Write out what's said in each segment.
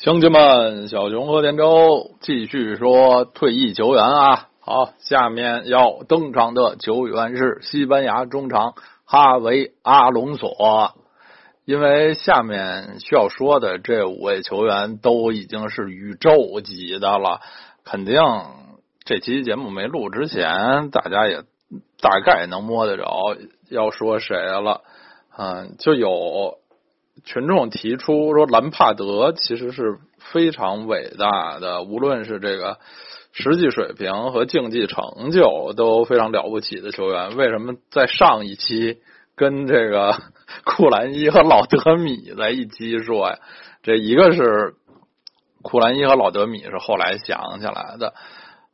乡亲们，小熊和田周继续说退役球员啊。好，下面要登场的球员是西班牙中场哈维阿隆索。因为下面需要说的这五位球员都已经是宇宙级的了，肯定这期节目没录之前，大家也大概能摸得着要说谁了。嗯，就有群众提出说，兰帕德其实是非常伟大的，无论是这个实际水平和竞技成就都非常了不起的球员。为什么在上一期跟这个？库兰伊和老德米在一起说呀，这一个是库兰伊和老德米是后来想起来的，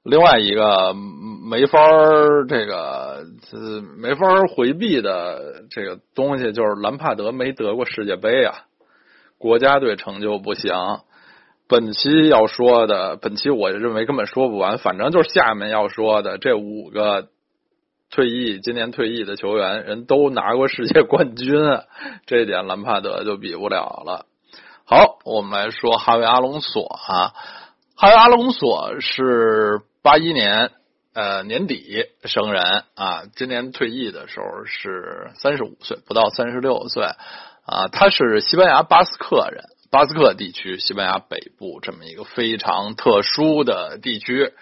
另外一个没法这个没法回避的这个东西就是兰帕德没得过世界杯啊，国家队成就不行。本期要说的，本期我认为根本说不完，反正就是下面要说的这五个。退役，今年退役的球员人都拿过世界冠军，这点兰帕德就比不了了。好，我们来说哈维阿隆索啊，哈维阿隆索是八一年呃年底生人啊，今年退役的时候是三十五岁，不到三十六岁啊。他是西班牙巴斯克人，巴斯克地区，西班牙北部这么一个非常特殊的地区。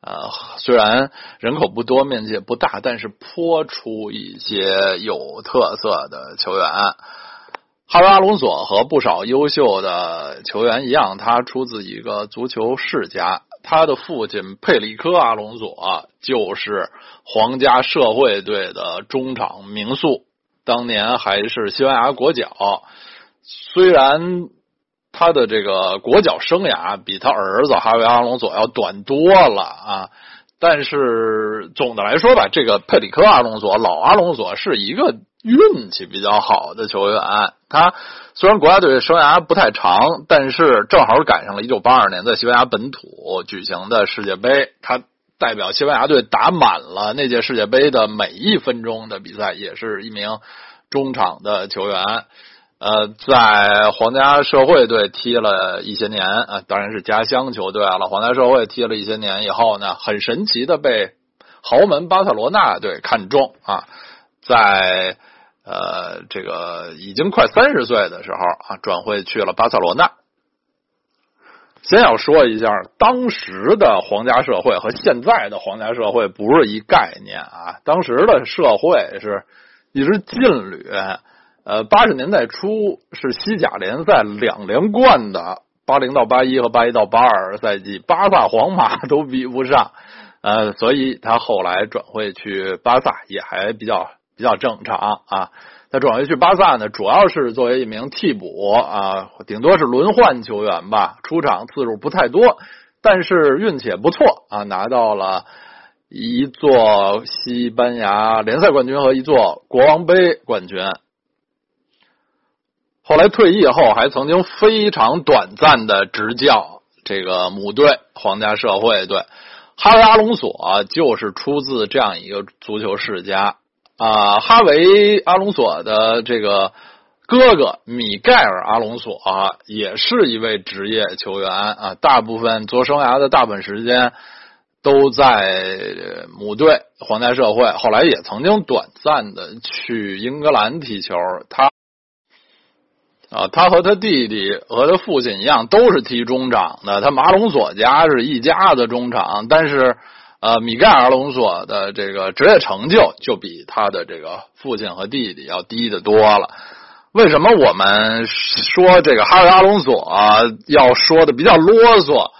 呃，虽然人口不多，面积也不大，但是颇出一些有特色的球员。哈维阿隆索和不少优秀的球员一样，他出自一个足球世家。他的父亲佩里科阿隆索就是皇家社会队的中场名宿，当年还是西班牙国脚。虽然。他的这个国脚生涯比他儿子哈维阿隆索要短多了啊，但是总的来说吧，这个佩里科阿隆索老阿隆索是一个运气比较好的球员。他虽然国家队生涯不太长，但是正好赶上了一九八二年在西班牙本土举行的世界杯，他代表西班牙队打满了那届世界杯的每一分钟的比赛，也是一名中场的球员。呃，在皇家社会队踢了一些年啊，当然是家乡球队了。皇家社会踢了一些年以后呢，很神奇的被豪门巴塞罗那队看中啊，在呃这个已经快三十岁的时候啊，转会去了巴塞罗那。先要说一下，当时的皇家社会和现在的皇家社会不是一概念啊，当时的社会是一支劲旅。呃，八十年代初是西甲联赛两连冠的，八零到八一和八一到八二赛季，巴萨、皇马都比不上，呃，所以他后来转会去巴萨也还比较比较正常啊。他转会去巴萨呢，主要是作为一名替补啊，顶多是轮换球员吧，出场次数不太多，但是运气也不错啊，拿到了一座西班牙联赛冠军和一座国王杯冠军。后来退役后，还曾经非常短暂的执教这个母队皇家社会队。哈维阿隆索就是出自这样一个足球世家啊。哈维阿隆索的这个哥哥米盖尔阿隆索啊也是一位职业球员啊，大部分做生涯的大部分时间都在母队皇家社会。后来也曾经短暂的去英格兰踢球，他。啊，他和他弟弟和他父亲一样，都是踢中场的。他马隆索家是一家子中场，但是呃，米盖尔隆索的这个职业成就就比他的这个父亲和弟弟要低的多了。为什么我们说这个哈维阿隆索要说的比较啰嗦？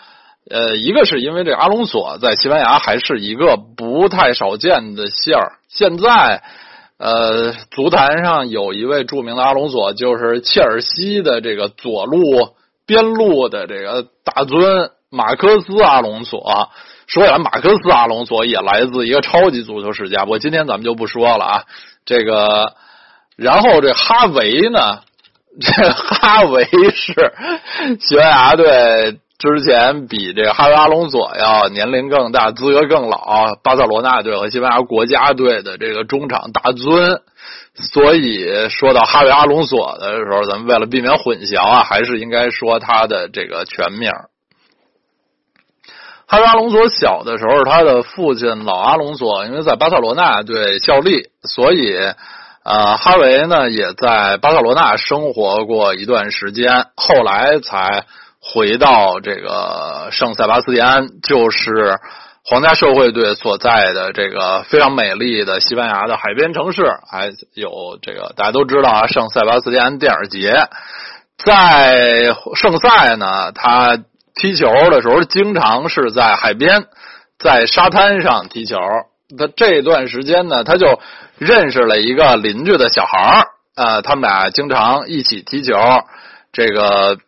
呃，一个是因为这阿隆索在西班牙还是一个不太少见的姓儿，现在。呃，足坛上有一位著名的阿隆索，就是切尔西的这个左路边路的这个大尊马科斯阿隆索。说起来，马科斯阿隆索也来自一个超级足球世家，不过今天咱们就不说了啊。这个，然后这哈维呢，这哈维是 西班牙队之前比这个哈维阿隆索要年龄更大、资格更老，巴塞罗那队和西班牙国家队的这个中场大尊。所以说到哈维阿隆索的时候，咱们为了避免混淆啊，还是应该说他的这个全名。哈维阿隆索小的时候，他的父亲老阿隆索因为在巴塞罗那队效力，所以呃，哈维呢也在巴塞罗那生活过一段时间，后来才回到这个圣塞巴斯蒂安，就是皇家社会队所在的这个非常美丽的西班牙的海边城市，还有这个大家都知道啊，圣塞巴斯蒂安电影节，在圣塞呢，他。踢球的时候，经常是在海边，在沙滩上踢球。他这段时间呢，他就认识了一个邻居的小孩儿，呃，他们俩经常一起踢球，这个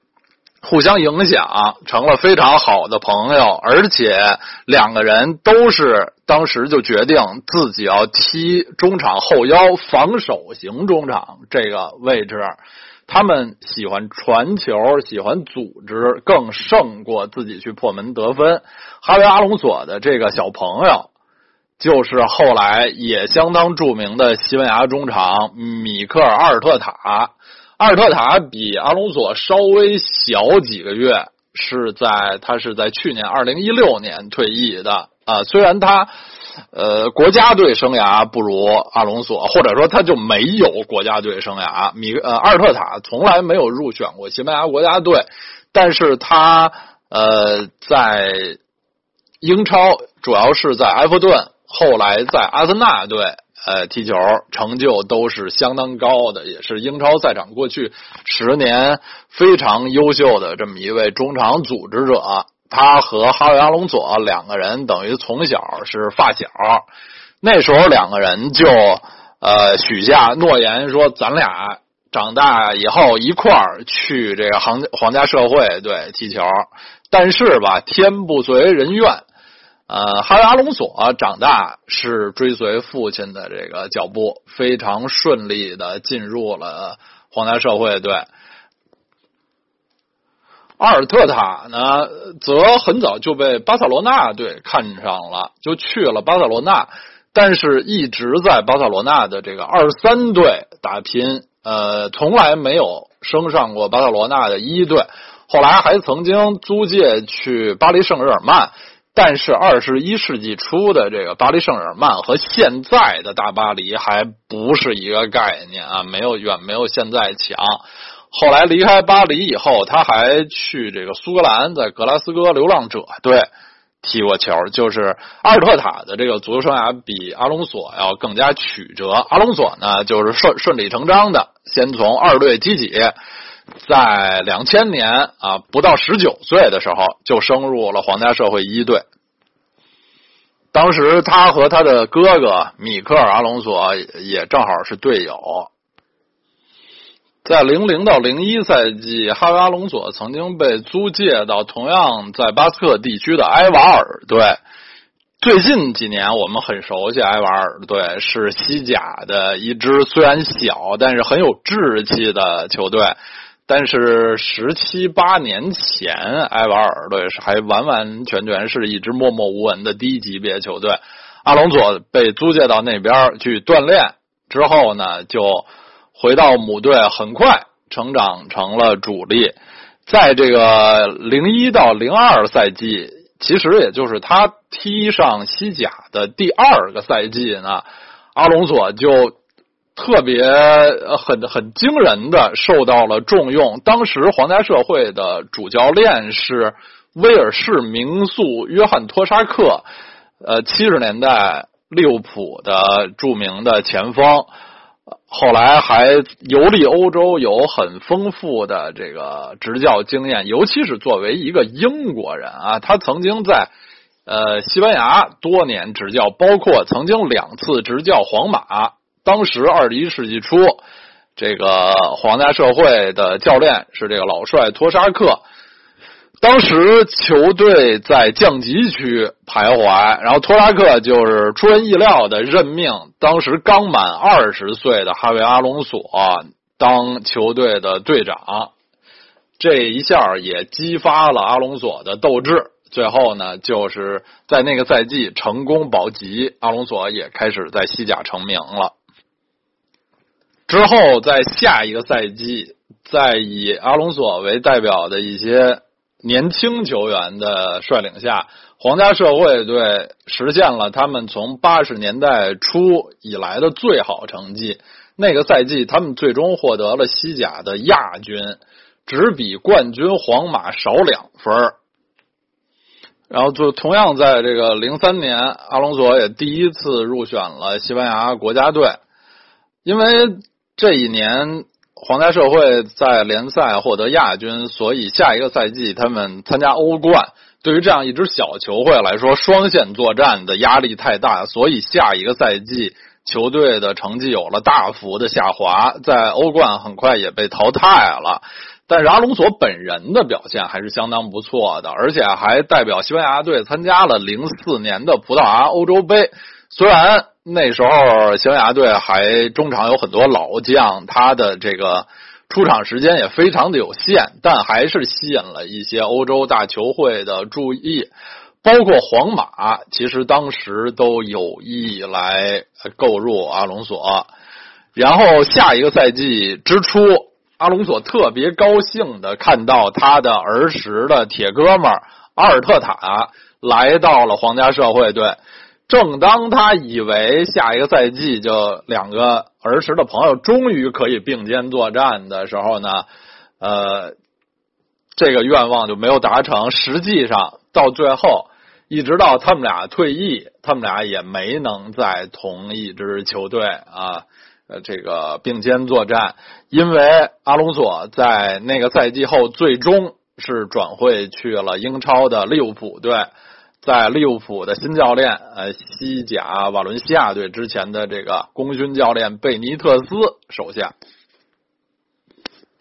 互相影响，成了非常好的朋友。而且两个人都是当时就决定自己要踢中场后腰、防守型中场这个位置。他们喜欢传球，喜欢组织，更胜过自己去破门得分。哈维阿隆索的这个小朋友，就是后来也相当著名的西班牙中场米克尔阿尔特塔。阿尔特塔比阿隆索稍微小几个月，是在他是在去年二零一六年退役的啊。虽然他。呃，国家队生涯不如阿隆索，或者说他就没有国家队生涯。米呃，阿尔特塔从来没有入选过西班牙国家队，但是他呃在英超，主要是在埃弗顿，后来在阿森纳队呃踢球，成就都是相当高的，也是英超赛场过去十年非常优秀的这么一位中场组织者。他和哈维阿隆索两个人等于从小是发小，那时候两个人就呃许下诺言，说咱俩长大以后一块儿去这个皇皇家社会对踢球。但是吧，天不遂人愿，呃，哈维阿隆索长大是追随父亲的这个脚步，非常顺利的进入了皇家社会队。阿尔特塔呢，则很早就被巴塞罗那队看上了，就去了巴塞罗那，但是一直在巴塞罗那的这个二三队打拼，呃，从来没有升上过巴塞罗那的一队。后来还曾经租借去巴黎圣日耳曼，但是二十一世纪初的这个巴黎圣日耳曼和现在的大巴黎还不是一个概念啊，没有远没有现在强。后来离开巴黎以后，他还去这个苏格兰，在格拉斯哥流浪者队踢过球。就是阿尔特塔的这个足球生涯比阿隆索要更加曲折。阿隆索呢，就是顺顺理成章的，先从二队踢起，在两千年啊不到十九岁的时候就升入了皇家社会一队。当时他和他的哥哥米克尔阿隆索也正好是队友。在零零到零一赛季，哈维阿隆索曾经被租借到同样在巴斯克地区的埃瓦尔队。最近几年，我们很熟悉埃瓦尔队，是西甲的一支虽然小但是很有志气的球队。但是十七八年前，埃瓦尔队是还完完全全是一支默默无闻的低级别球队。阿隆索被租借到那边去锻炼之后呢，就。回到母队，很快成长成了主力。在这个零一到零二赛季，其实也就是他踢上西甲的第二个赛季呢，阿隆索就特别很很惊人的受到了重用。当时皇家社会的主教练是威尔士名宿约翰托沙克，呃，七十年代利物浦的著名的前锋。后来还游历欧洲，有很丰富的这个执教经验，尤其是作为一个英国人啊，他曾经在呃西班牙多年执教，包括曾经两次执教皇马。当时二十一世纪初，这个皇家社会的教练是这个老帅托沙克。当时球队在降级区徘徊，然后托拉克就是出人意料的任命当时刚满二十岁的哈维阿隆索当球队的队长。这一下也激发了阿隆索的斗志。最后呢，就是在那个赛季成功保级，阿隆索也开始在西甲成名了。之后在下一个赛季，在以阿隆索为代表的一些年轻球员的率领下，皇家社会队实现了他们从八十年代初以来的最好成绩。那个赛季，他们最终获得了西甲的亚军，只比冠军皇马少两分。然后就同样在这个零三年，阿隆索也第一次入选了西班牙国家队，因为这一年皇家社会在联赛获得亚军，所以下一个赛季他们参加欧冠。对于这样一支小球会来说，双线作战的压力太大，所以下一个赛季球队的成绩有了大幅的下滑，在欧冠很快也被淘汰了。但是阿隆索本人的表现还是相当不错的，而且还代表西班牙队参加了零四年的葡萄牙欧洲杯。虽然那时候西班牙队还中场有很多老将，他的这个出场时间也非常的有限，但还是吸引了一些欧洲大球会的注意，包括皇马，其实当时都有意来购入阿隆索。然后下一个赛季之初。阿隆索特别高兴的看到他的儿时的铁哥们阿尔特塔来到了皇家社会队。正当他以为下一个赛季就两个儿时的朋友终于可以并肩作战的时候呢，呃，这个愿望就没有达成。实际上，到最后，一直到他们俩退役，他们俩也没能在同一支球队啊。呃，这个并肩作战，因为阿隆索在那个赛季后最终是转会去了英超的利物浦队，在利物浦的新教练呃西甲瓦伦西亚队之前的这个功勋教练贝尼特斯手下，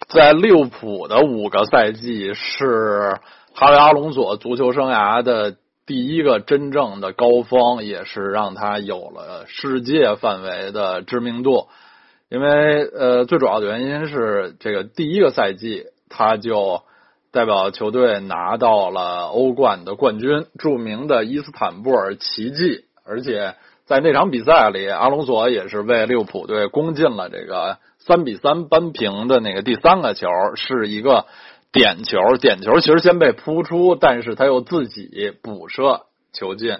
在利物浦的五个赛季是哈维阿隆索足球生涯的。第一个真正的高峰，也是让他有了世界范围的知名度。因为呃，最主要的原因是这个第一个赛季，他就代表球队拿到了欧冠的冠军，著名的伊斯坦布尔奇迹。而且在那场比赛里，阿隆索也是为利物浦队攻进了这个三比三扳平的那个第三个球，是一个。点球，点球其实先被扑出，但是他又自己补射球进。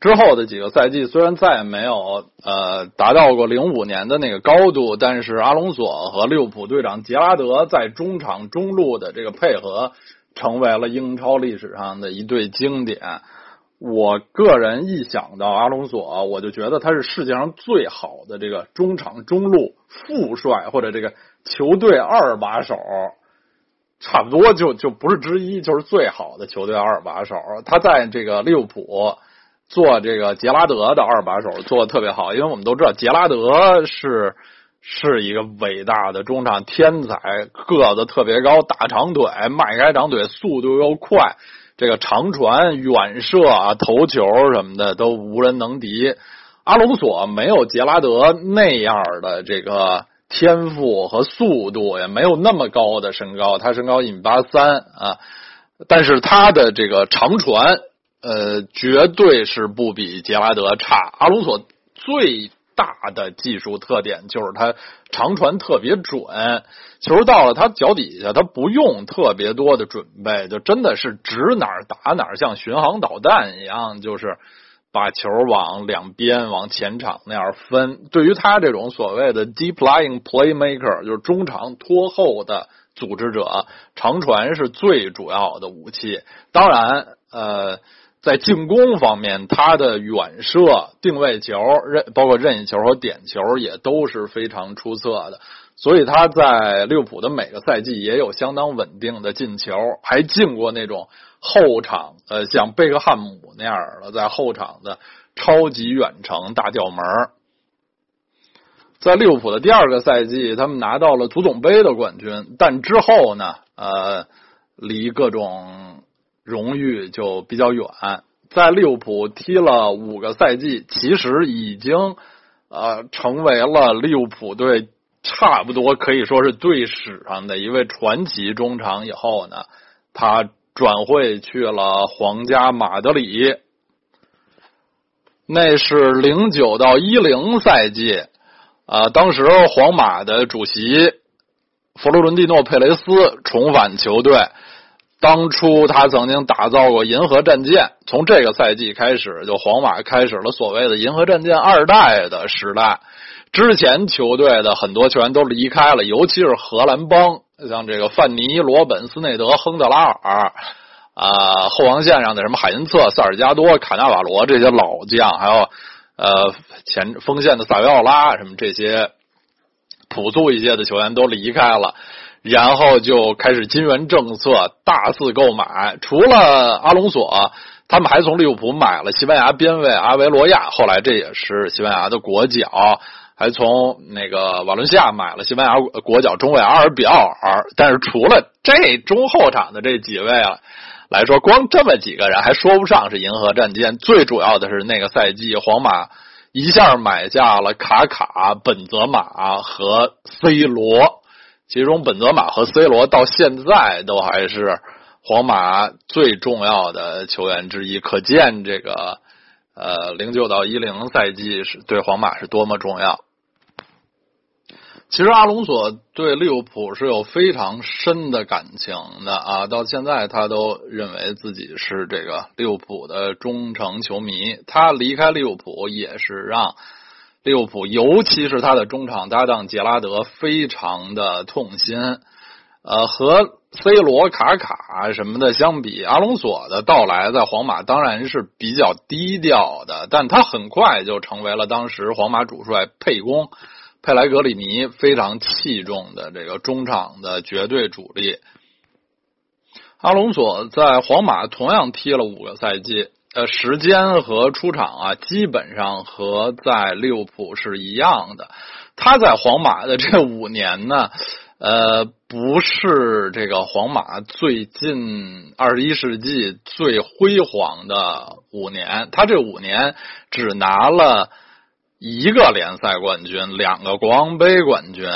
之后的几个赛季虽然再也没有呃达到过零五年的那个高度，但是阿隆索和利物浦队长杰拉德在中场中路的这个配合，成为了英超历史上的一对经典。我个人一想到阿隆索，我就觉得他是世界上最好的这个中场中路副帅，或者这个球队二把手，差不多就就不是之一，就是最好的球队二把手。他在这个利物浦做这个杰拉德的二把手做的特别好，因为我们都知道杰拉德是是一个伟大的中场天才，个子特别高，大长腿，迈开长腿，速度又快。这个长传、远射啊、头球什么的都无人能敌。阿隆索没有杰拉德那样的这个天赋和速度，也没有那么高的身高，他身高一米八三啊，但是他的这个长传，呃，绝对是不比杰拉德差。阿隆索最。大的技术特点就是他长传特别准，球到了他脚底下，他不用特别多的准备，就真的是指哪儿打哪儿，像巡航导弹一样，就是把球往两边、往前场那样分。对于他这种所谓的 deep lying playmaker，就是中场拖后的组织者，长传是最主要的武器。当然，呃。在进攻方面，他的远射、定位球、任包括任意球和点球也都是非常出色的。所以他在利物浦的每个赛季也有相当稳定的进球，还进过那种后场呃像贝克汉姆那样的在后场的超级远程大吊门。在利物浦的第二个赛季，他们拿到了足总杯的冠军，但之后呢，呃，离各种。荣誉就比较远，在利物浦踢了五个赛季，其实已经呃成为了利物浦队差不多可以说是队史上的一位传奇中场以后呢，他转会去了皇家马德里。那是零九到一零赛季，啊，当时皇马的主席弗洛伦蒂诺·佩雷斯重返球队。当初他曾经打造过银河战舰，从这个赛季开始，就皇马开始了所谓的银河战舰二代的时代。之前球队的很多球员都离开了，尤其是荷兰帮，像这个范尼、罗本、斯内德、亨德拉尔。啊，后防线上的什么海因策、塞尔加多、卡纳瓦罗这些老将，还有呃前锋线的萨维奥拉什么这些朴素一些的球员都离开了，然后就开始金元政策大肆购买。除了阿隆索，他们还从利物浦买了西班牙边卫阿维罗亚，后来这也是西班牙的国脚，还从那个瓦伦西亚买了西班牙国脚中卫阿尔比奥尔。但是除了这中后场的这几位啊。来说，光这么几个人还说不上是银河战舰。最主要的是那个赛季，皇马一下买下了卡卡、本泽马和 C 罗，其中本泽马和 C 罗到现在都还是皇马最重要的球员之一。可见这个呃，零九到一零赛季是对皇马是多么重要。其实阿隆索对利物浦是有非常深的感情的啊，到现在他都认为自己是这个利物浦的忠诚球迷。他离开利物浦也是让利物浦，尤其是他的中场搭档杰拉德非常的痛心。呃，和 C 罗、卡卡什么的相比，阿隆索的到来在皇马当然是比较低调的，但他很快就成为了当时皇马主帅佩公。佩莱格里尼非常器重的这个中场的绝对主力，阿隆索在皇马同样踢了五个赛季，呃，时间和出场啊，基本上和在利物浦是一样的。他在皇马的这五年呢，呃，不是这个皇马最近二十一世纪最辉煌的五年，他这五年只拿了。一个联赛冠军，两个国王杯冠军，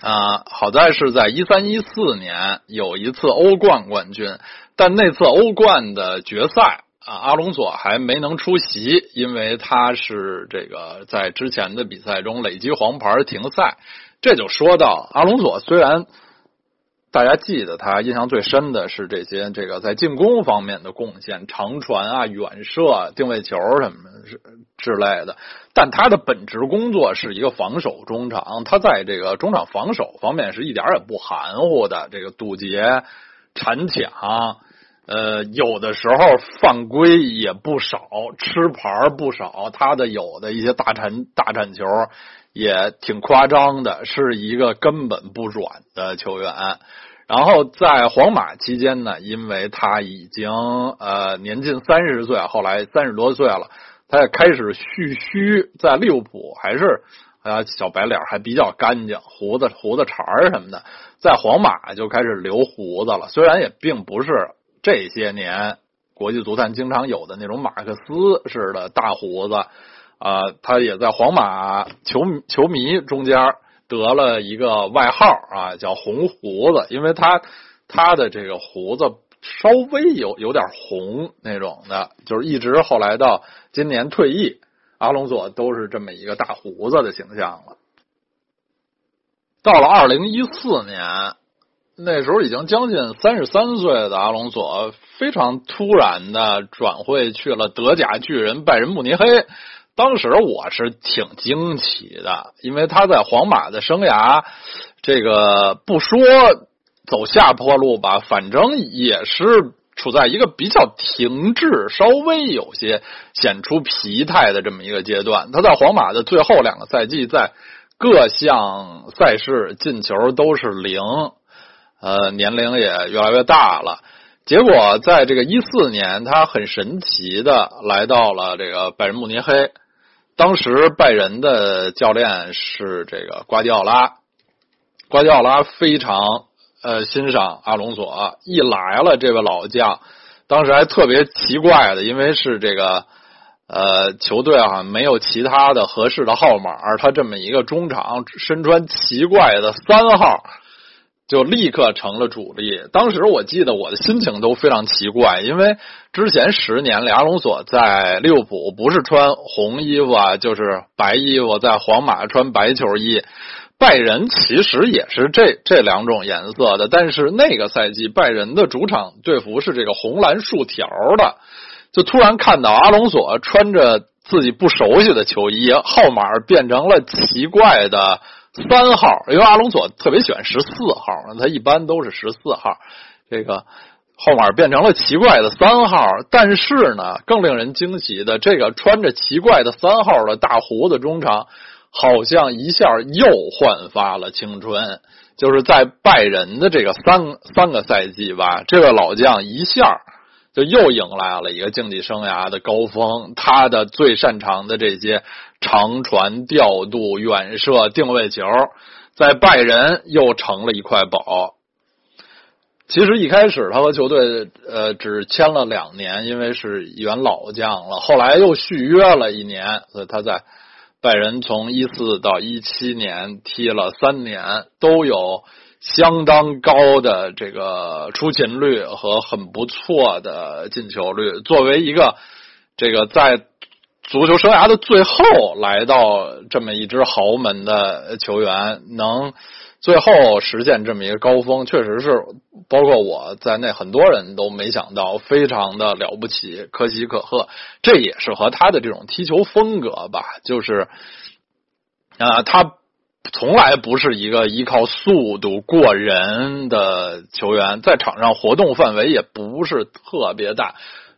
啊，好在是在一三一四年有一次欧冠冠军，但那次欧冠的决赛啊，阿隆索还没能出席，因为他是这个在之前的比赛中累积黄牌停赛。这就说到阿隆索虽然。大家记得他印象最深的是这些这个在进攻方面的贡献，长传啊、远射、定位球什么是之类的。但他的本职工作是一个防守中场，他在这个中场防守方面是一点也不含糊的。这个堵截、铲抢，呃，有的时候犯规也不少，吃牌不少。他的有的一些大铲大铲球也挺夸张的，是一个根本不软的球员。然后在皇马期间呢，因为他已经呃年近三十岁，后来三十多岁了，他也开始蓄须。在利物浦还是啊小白脸还比较干净，胡子胡子茬什么的，在皇马就开始留胡子了。虽然也并不是这些年国际足坛经常有的那种马克思式的大胡子啊，他也在皇马球球迷中间。得了一个外号啊，叫红胡子，因为他他的这个胡子稍微有有点红那种的，就是一直后来到今年退役，阿隆索都是这么一个大胡子的形象了。到了二零一四年，那时候已经将近三十三岁的阿隆索，非常突然的转会去了德甲巨人拜仁慕尼黑。当时我是挺惊奇的，因为他在皇马的生涯，这个不说走下坡路吧，反正也是处在一个比较停滞、稍微有些显出疲态的这么一个阶段。他在皇马的最后两个赛季，在各项赛事进球都是零，呃，年龄也越来越大了。结果在这个一四年，他很神奇的来到了这个拜仁慕尼黑。当时拜仁的教练是这个瓜迪奥拉，瓜迪奥拉非常呃欣赏阿隆索，一来了这位老将，当时还特别奇怪的，因为是这个呃，球队啊没有其他的合适的号码，他这么一个中场身穿奇怪的三号，就立刻成了主力。当时我记得我的心情都非常奇怪，因为之前十年里阿隆索在利物浦不是穿红衣服啊，就是白衣服，在皇马穿白球衣。拜仁其实也是这这两种颜色的，但是那个赛季拜仁的主场队服是这个红蓝竖条的。就突然看到阿隆索穿着自己不熟悉的球衣，号码变成了奇怪的三号，因为阿隆索特别喜欢十四号，他一般都是十四号。这个号码变成了奇怪的三号，但是呢，更令人惊喜的，这个穿着奇怪的三号的大胡子中场，好像一下又焕发了青春。就是在拜仁的这个三三个赛季吧，这位老将一下。就又迎来了一个竞技生涯的高峰，他的最擅长的这些长传、调度、远射、定位球，在拜仁又成了一块宝。其实一开始他和球队呃只签了两年，因为是员老将了，后来又续约了一年，所以他在拜仁从一四到一七年踢了三年，都有。相当高的这个出勤率和很不错的进球率，作为一个这个在足球生涯的最后来到这么一支豪门的球员，能最后实现这么一个高峰，确实是包括我在内很多人都没想到，非常的了不起，可喜可贺。这也是和他的这种踢球风格吧，就是啊，他。从来不是一个依靠速度过人的球员，在场上活动范围也不是特别大。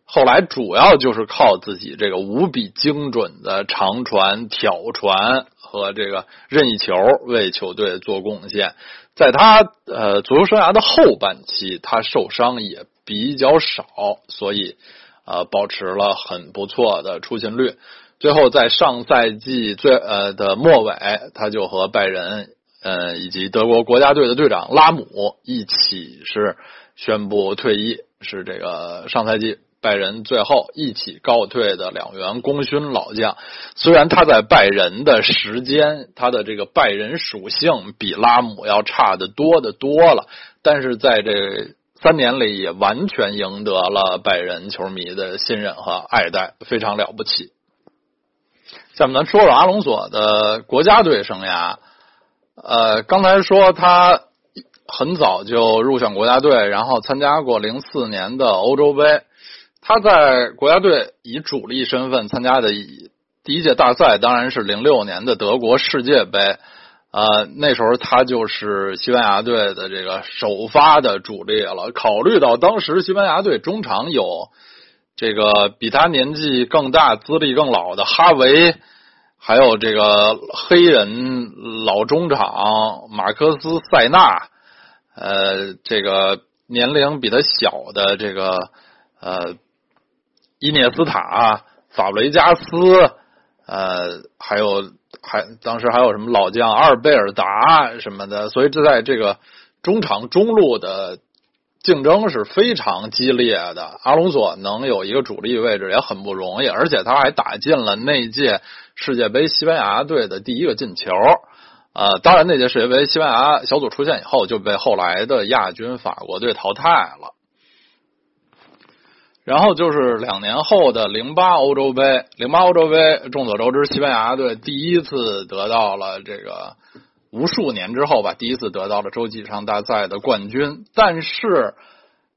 后来主要就是靠自己这个无比精准的长传、挑传和这个任意球为球队做贡献。在他呃足球生涯的后半期，他受伤也比较少，所以呃保持了很不错的出勤率。最后，在上赛季最呃的末尾，他就和拜仁呃以及德国国家队的队长拉姆一起是宣布退役，是这个上赛季拜仁最后一起告退的两员功勋老将。虽然他在拜仁的时间，他的这个拜仁属性比拉姆要差的多的多了，但是在这三年里也完全赢得了拜仁球迷的信任和爱戴，非常了不起。下面咱说说阿隆索的国家队生涯。呃，刚才说他很早就入选国家队，然后参加过零四年的欧洲杯。他在国家队以主力身份参加的第一届大赛，当然是零六年的德国世界杯。呃，那时候他就是西班牙队的这个首发的主力了。考虑到当时西班牙队中场有。这个比他年纪更大、资历更老的哈维，还有这个黑人老中场马克思塞纳，呃，这个年龄比他小的这个呃伊涅斯塔、法布雷加斯，呃，还有还当时还有什么老将阿尔贝尔达什么的，所以这在这个中场中路的。竞争是非常激烈的，阿隆索能有一个主力位置也很不容易，而且他还打进了那届世界杯西班牙队的第一个进球。呃，当然那届世界杯西班牙小组出线以后就被后来的亚军法国队淘汰了。然后就是两年后的零八欧洲杯，零八欧洲杯众所周知，西班牙队第一次得到了这个。无数年之后吧，第一次得到了洲际上大赛的冠军。但是，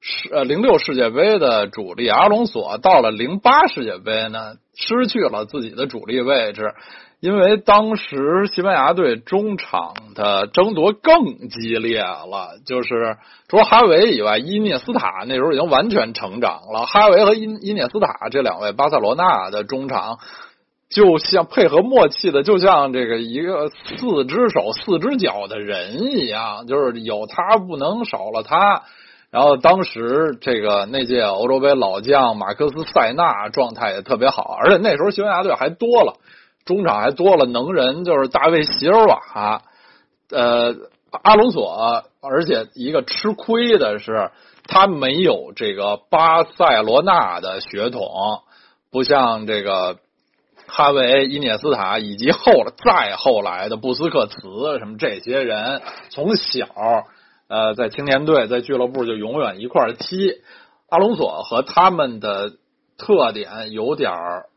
是呃零六世界杯的主力阿隆索到了零八世界杯呢，失去了自己的主力位置，因为当时西班牙队中场的争夺更激烈了。就是除了哈维以外，伊涅斯塔那时候已经完全成长了。哈维和伊伊涅斯塔这两位巴塞罗那的中场。就像配合默契的，就像这个一个四只手四只脚的人一样，就是有他不能少了他。然后当时这个那届欧洲杯老将马克思塞纳状态也特别好，而且那时候西班牙队还多了中场还多了能人，就是大卫席尔瓦，呃，阿隆索。而且一个吃亏的是，他没有这个巴塞罗那的血统。不像这个哈维、伊涅斯塔以及后再后来的布斯克茨什么这些人，从小呃在青年队、在俱乐部就永远一块踢。阿隆索和他们的特点有点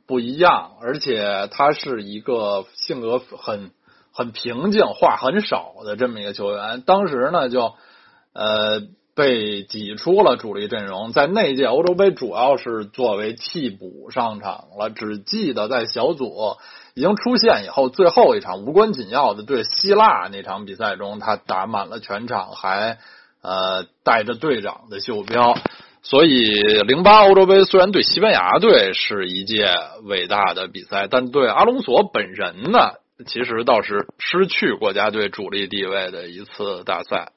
不一样，而且他是一个性格很很平静、话很少的这么一个球员。当时呢，就呃。被挤出了主力阵容，在那届欧洲杯主要是作为替补上场了。只记得在小组已经出现以后，最后一场无关紧要的对希腊那场比赛中，他打满了全场，还呃带着队长的袖标。所以，零八欧洲杯虽然对西班牙队是一届伟大的比赛，但对阿隆索本人呢，其实倒是失去国家队主力地位的一次大赛。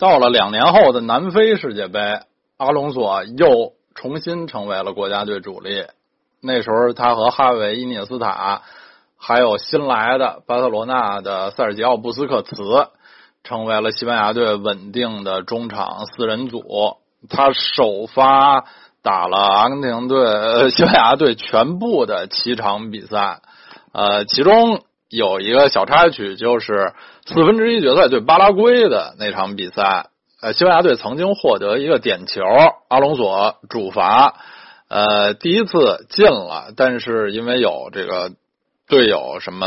到了两年后的南非世界杯，阿隆索又重新成为了国家队主力。那时候，他和哈维、伊涅斯塔，还有新来的巴塞罗那的塞尔吉奥·布斯克茨，成为了西班牙队稳定的中场四人组。他首发打了阿根廷队、西班牙队全部的七场比赛，呃，其中。有一个小插曲，就是四分之一决赛对巴拉圭的那场比赛，呃，西班牙队曾经获得一个点球，阿隆索主罚，呃，第一次进了，但是因为有这个队友什么，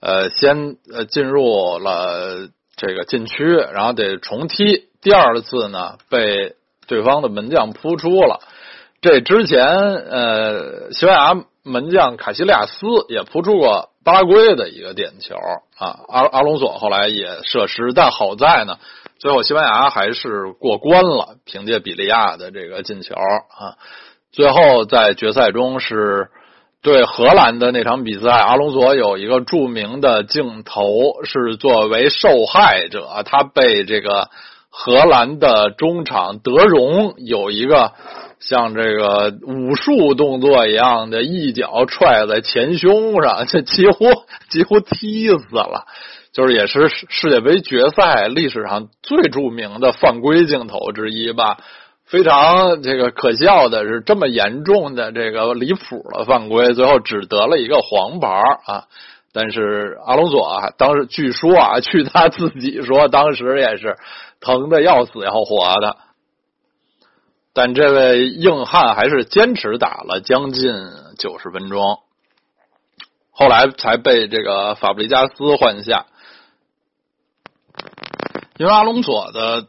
呃，先呃进入了这个禁区，然后得重踢，第二次呢被对方的门将扑出了。这之前，呃，西班牙门将卡西利亚斯也扑出过。巴拉圭的一个点球啊，阿阿隆索后来也射失，但好在呢，最后西班牙还是过关了，凭借比利亚的这个进球啊，最后在决赛中是对荷兰的那场比赛，阿隆索有一个著名的镜头是作为受害者，他被这个荷兰的中场德容有一个。像这个武术动作一样的一脚踹在前胸上，这几乎几乎踢死了，就是也是世界杯决赛历史上最著名的犯规镜头之一吧。非常这个可笑的是，这么严重的这个离谱的犯规，最后只得了一个黄牌啊。但是阿隆索啊，当时据说啊，据他自己说，当时也是疼的要死要活的。但这位硬汉还是坚持打了将近九十分钟，后来才被这个法布里加斯换下。因为阿隆索的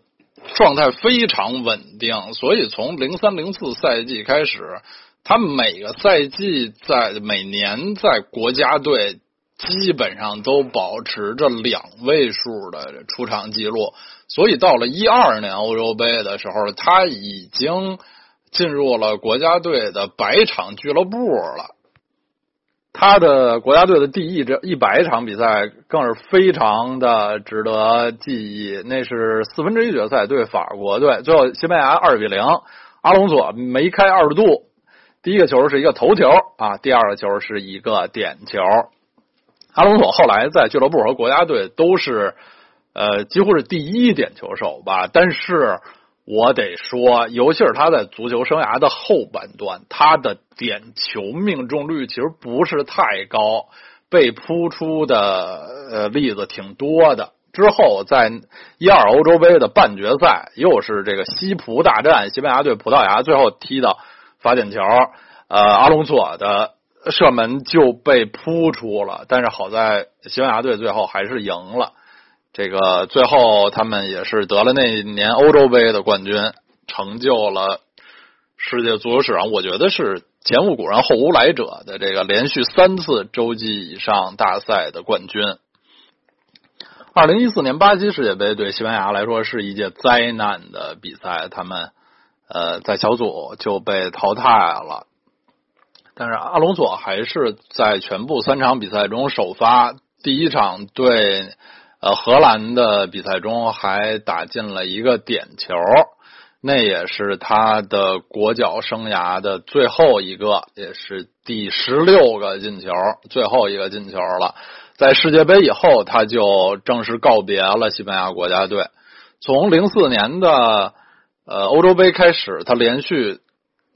状态非常稳定，所以从零三零四赛季开始，他每个赛季在每年在国家队基本上都保持着两位数的出场记录。所以到了一二年欧洲杯的时候，他已经进入了国家队的百场俱乐部了。他的国家队的第一这一百场比赛更是非常的值得记忆。那是四分之一决赛对法国队，最后西班牙二比零，阿隆索梅开二度。第一个球是一个头球啊，第二个球是一个点球。阿隆索后来在俱乐部和国家队都是。呃，几乎是第一点球手吧，但是我得说，尤其是他在足球生涯的后半段，他的点球命中率其实不是太高，被扑出的呃例子挺多的。之后在一二欧洲杯的半决赛，又是这个西葡大战，西班牙对葡萄牙，最后踢到罚点球，呃，阿隆索的射门就被扑出了，但是好在西班牙队最后还是赢了。这个最后他们也是得了那年欧洲杯的冠军，成就了世界足球史上我觉得是前无古人后无来者的这个连续三次洲际以上大赛的冠军。二零一四年巴西世界杯对西班牙来说是一届灾难的比赛，他们呃在小组就被淘汰了，但是阿隆索还是在全部三场比赛中首发，第一场对。呃，荷兰的比赛中还打进了一个点球，那也是他的国脚生涯的最后一个，也是第十六个进球，最后一个进球了。在世界杯以后，他就正式告别了西班牙国家队。从零四年的呃欧洲杯开始，他连续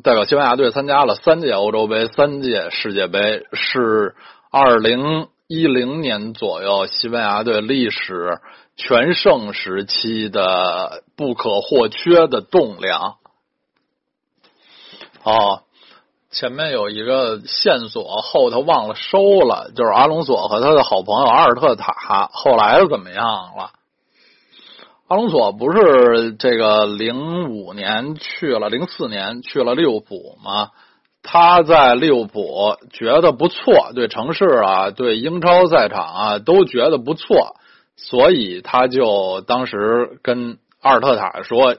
代表西班牙队参加了三届欧洲杯、三届世界杯，是二零一零年左右西班牙队历史全盛时期的不可或缺的栋梁。哦，前面有一个线索，后头忘了收了，就是阿隆索和他的好朋友阿尔特塔后来又怎么样了？阿隆索不是这个零五年去了，零四年去了利物浦吗？他在利物浦觉得不错，对城市啊，对英超赛场啊都觉得不错，所以他就当时跟阿尔特塔说。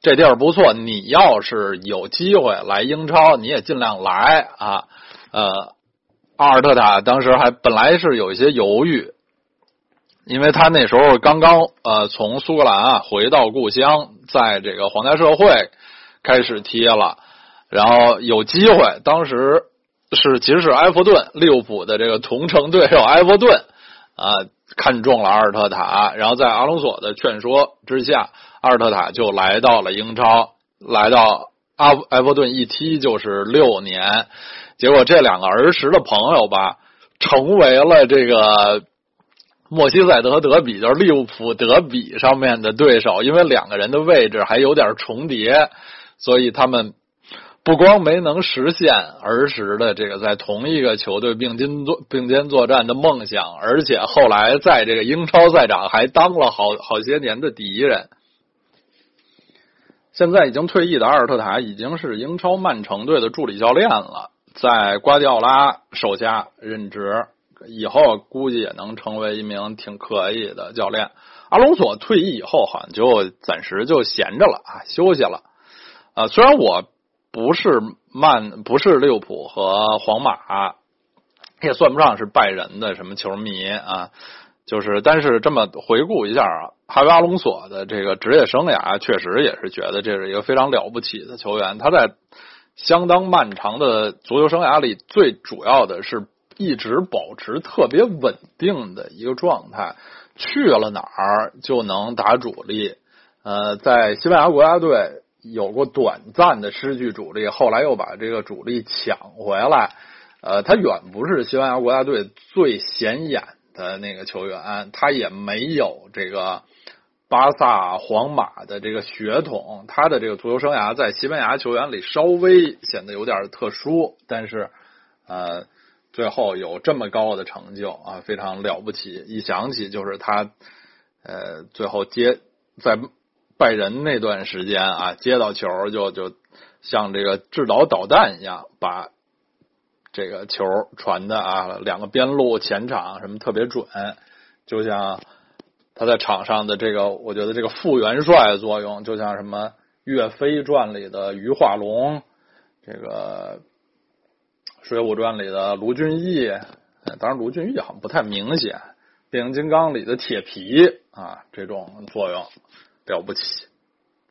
这地儿不错，你要是有机会来英超，你也尽量来啊。呃，阿尔特塔当时还本来是有一些犹豫，因为他那时候刚刚呃从苏格兰啊回到故乡，在这个皇家社会开始踢了，然后有机会，当时是其实是埃弗顿利物浦的这个同城对手埃弗顿啊看中了阿尔特塔，然后在阿隆索的劝说之下。阿尔特塔就来到了英超，来到阿埃弗顿一踢就是六年，结果这两个儿时的朋友吧，成为了这个莫西塞德德比，就是利物浦德比上面的对手，因为两个人的位置还有点重叠，所以他们不光没能实现儿时的这个在同一个球队并肩作并肩作战的梦想，而且后来在这个英超赛场还当了好好些年的敌人。现在已经退役的阿尔特塔已经是英超曼城队的助理教练了，在瓜迪奥拉手下任职，以后估计也能成为一名挺可以的教练。阿隆索退役以后，好像就暂时就闲着了啊，休息了。啊，虽然我不是曼，不是利物浦和皇马，也算不上是拜仁的什么球迷啊。就是，但是这么回顾一下啊，哈维阿隆索的这个职业生涯，确实也是觉得这是一个非常了不起的球员。他在相当漫长的足球生涯里，最主要的是一直保持特别稳定的一个状态，去了哪儿就能打主力。呃，在西班牙国家队有过短暂的失去主力，后来又把这个主力抢回来。呃，他远不是西班牙国家队最显眼。的那个球员，他也没有这个巴萨、皇马的这个血统，他的这个足球生涯在西班牙球员里稍微显得有点特殊，但是呃，最后有这么高的成就啊，非常了不起。一想起就是他呃，最后接在拜仁那段时间啊，接到球就就像这个制导导弹一样把。这个球传的啊，两个边路前场什么特别准，就像他在场上的这个，我觉得这个副元帅作用，就像什么《岳飞传》里的于化龙，这个《水浒传》里的卢俊义，当然卢俊义好像不太明显，《变形金刚》里的铁皮啊，这种作用了不起。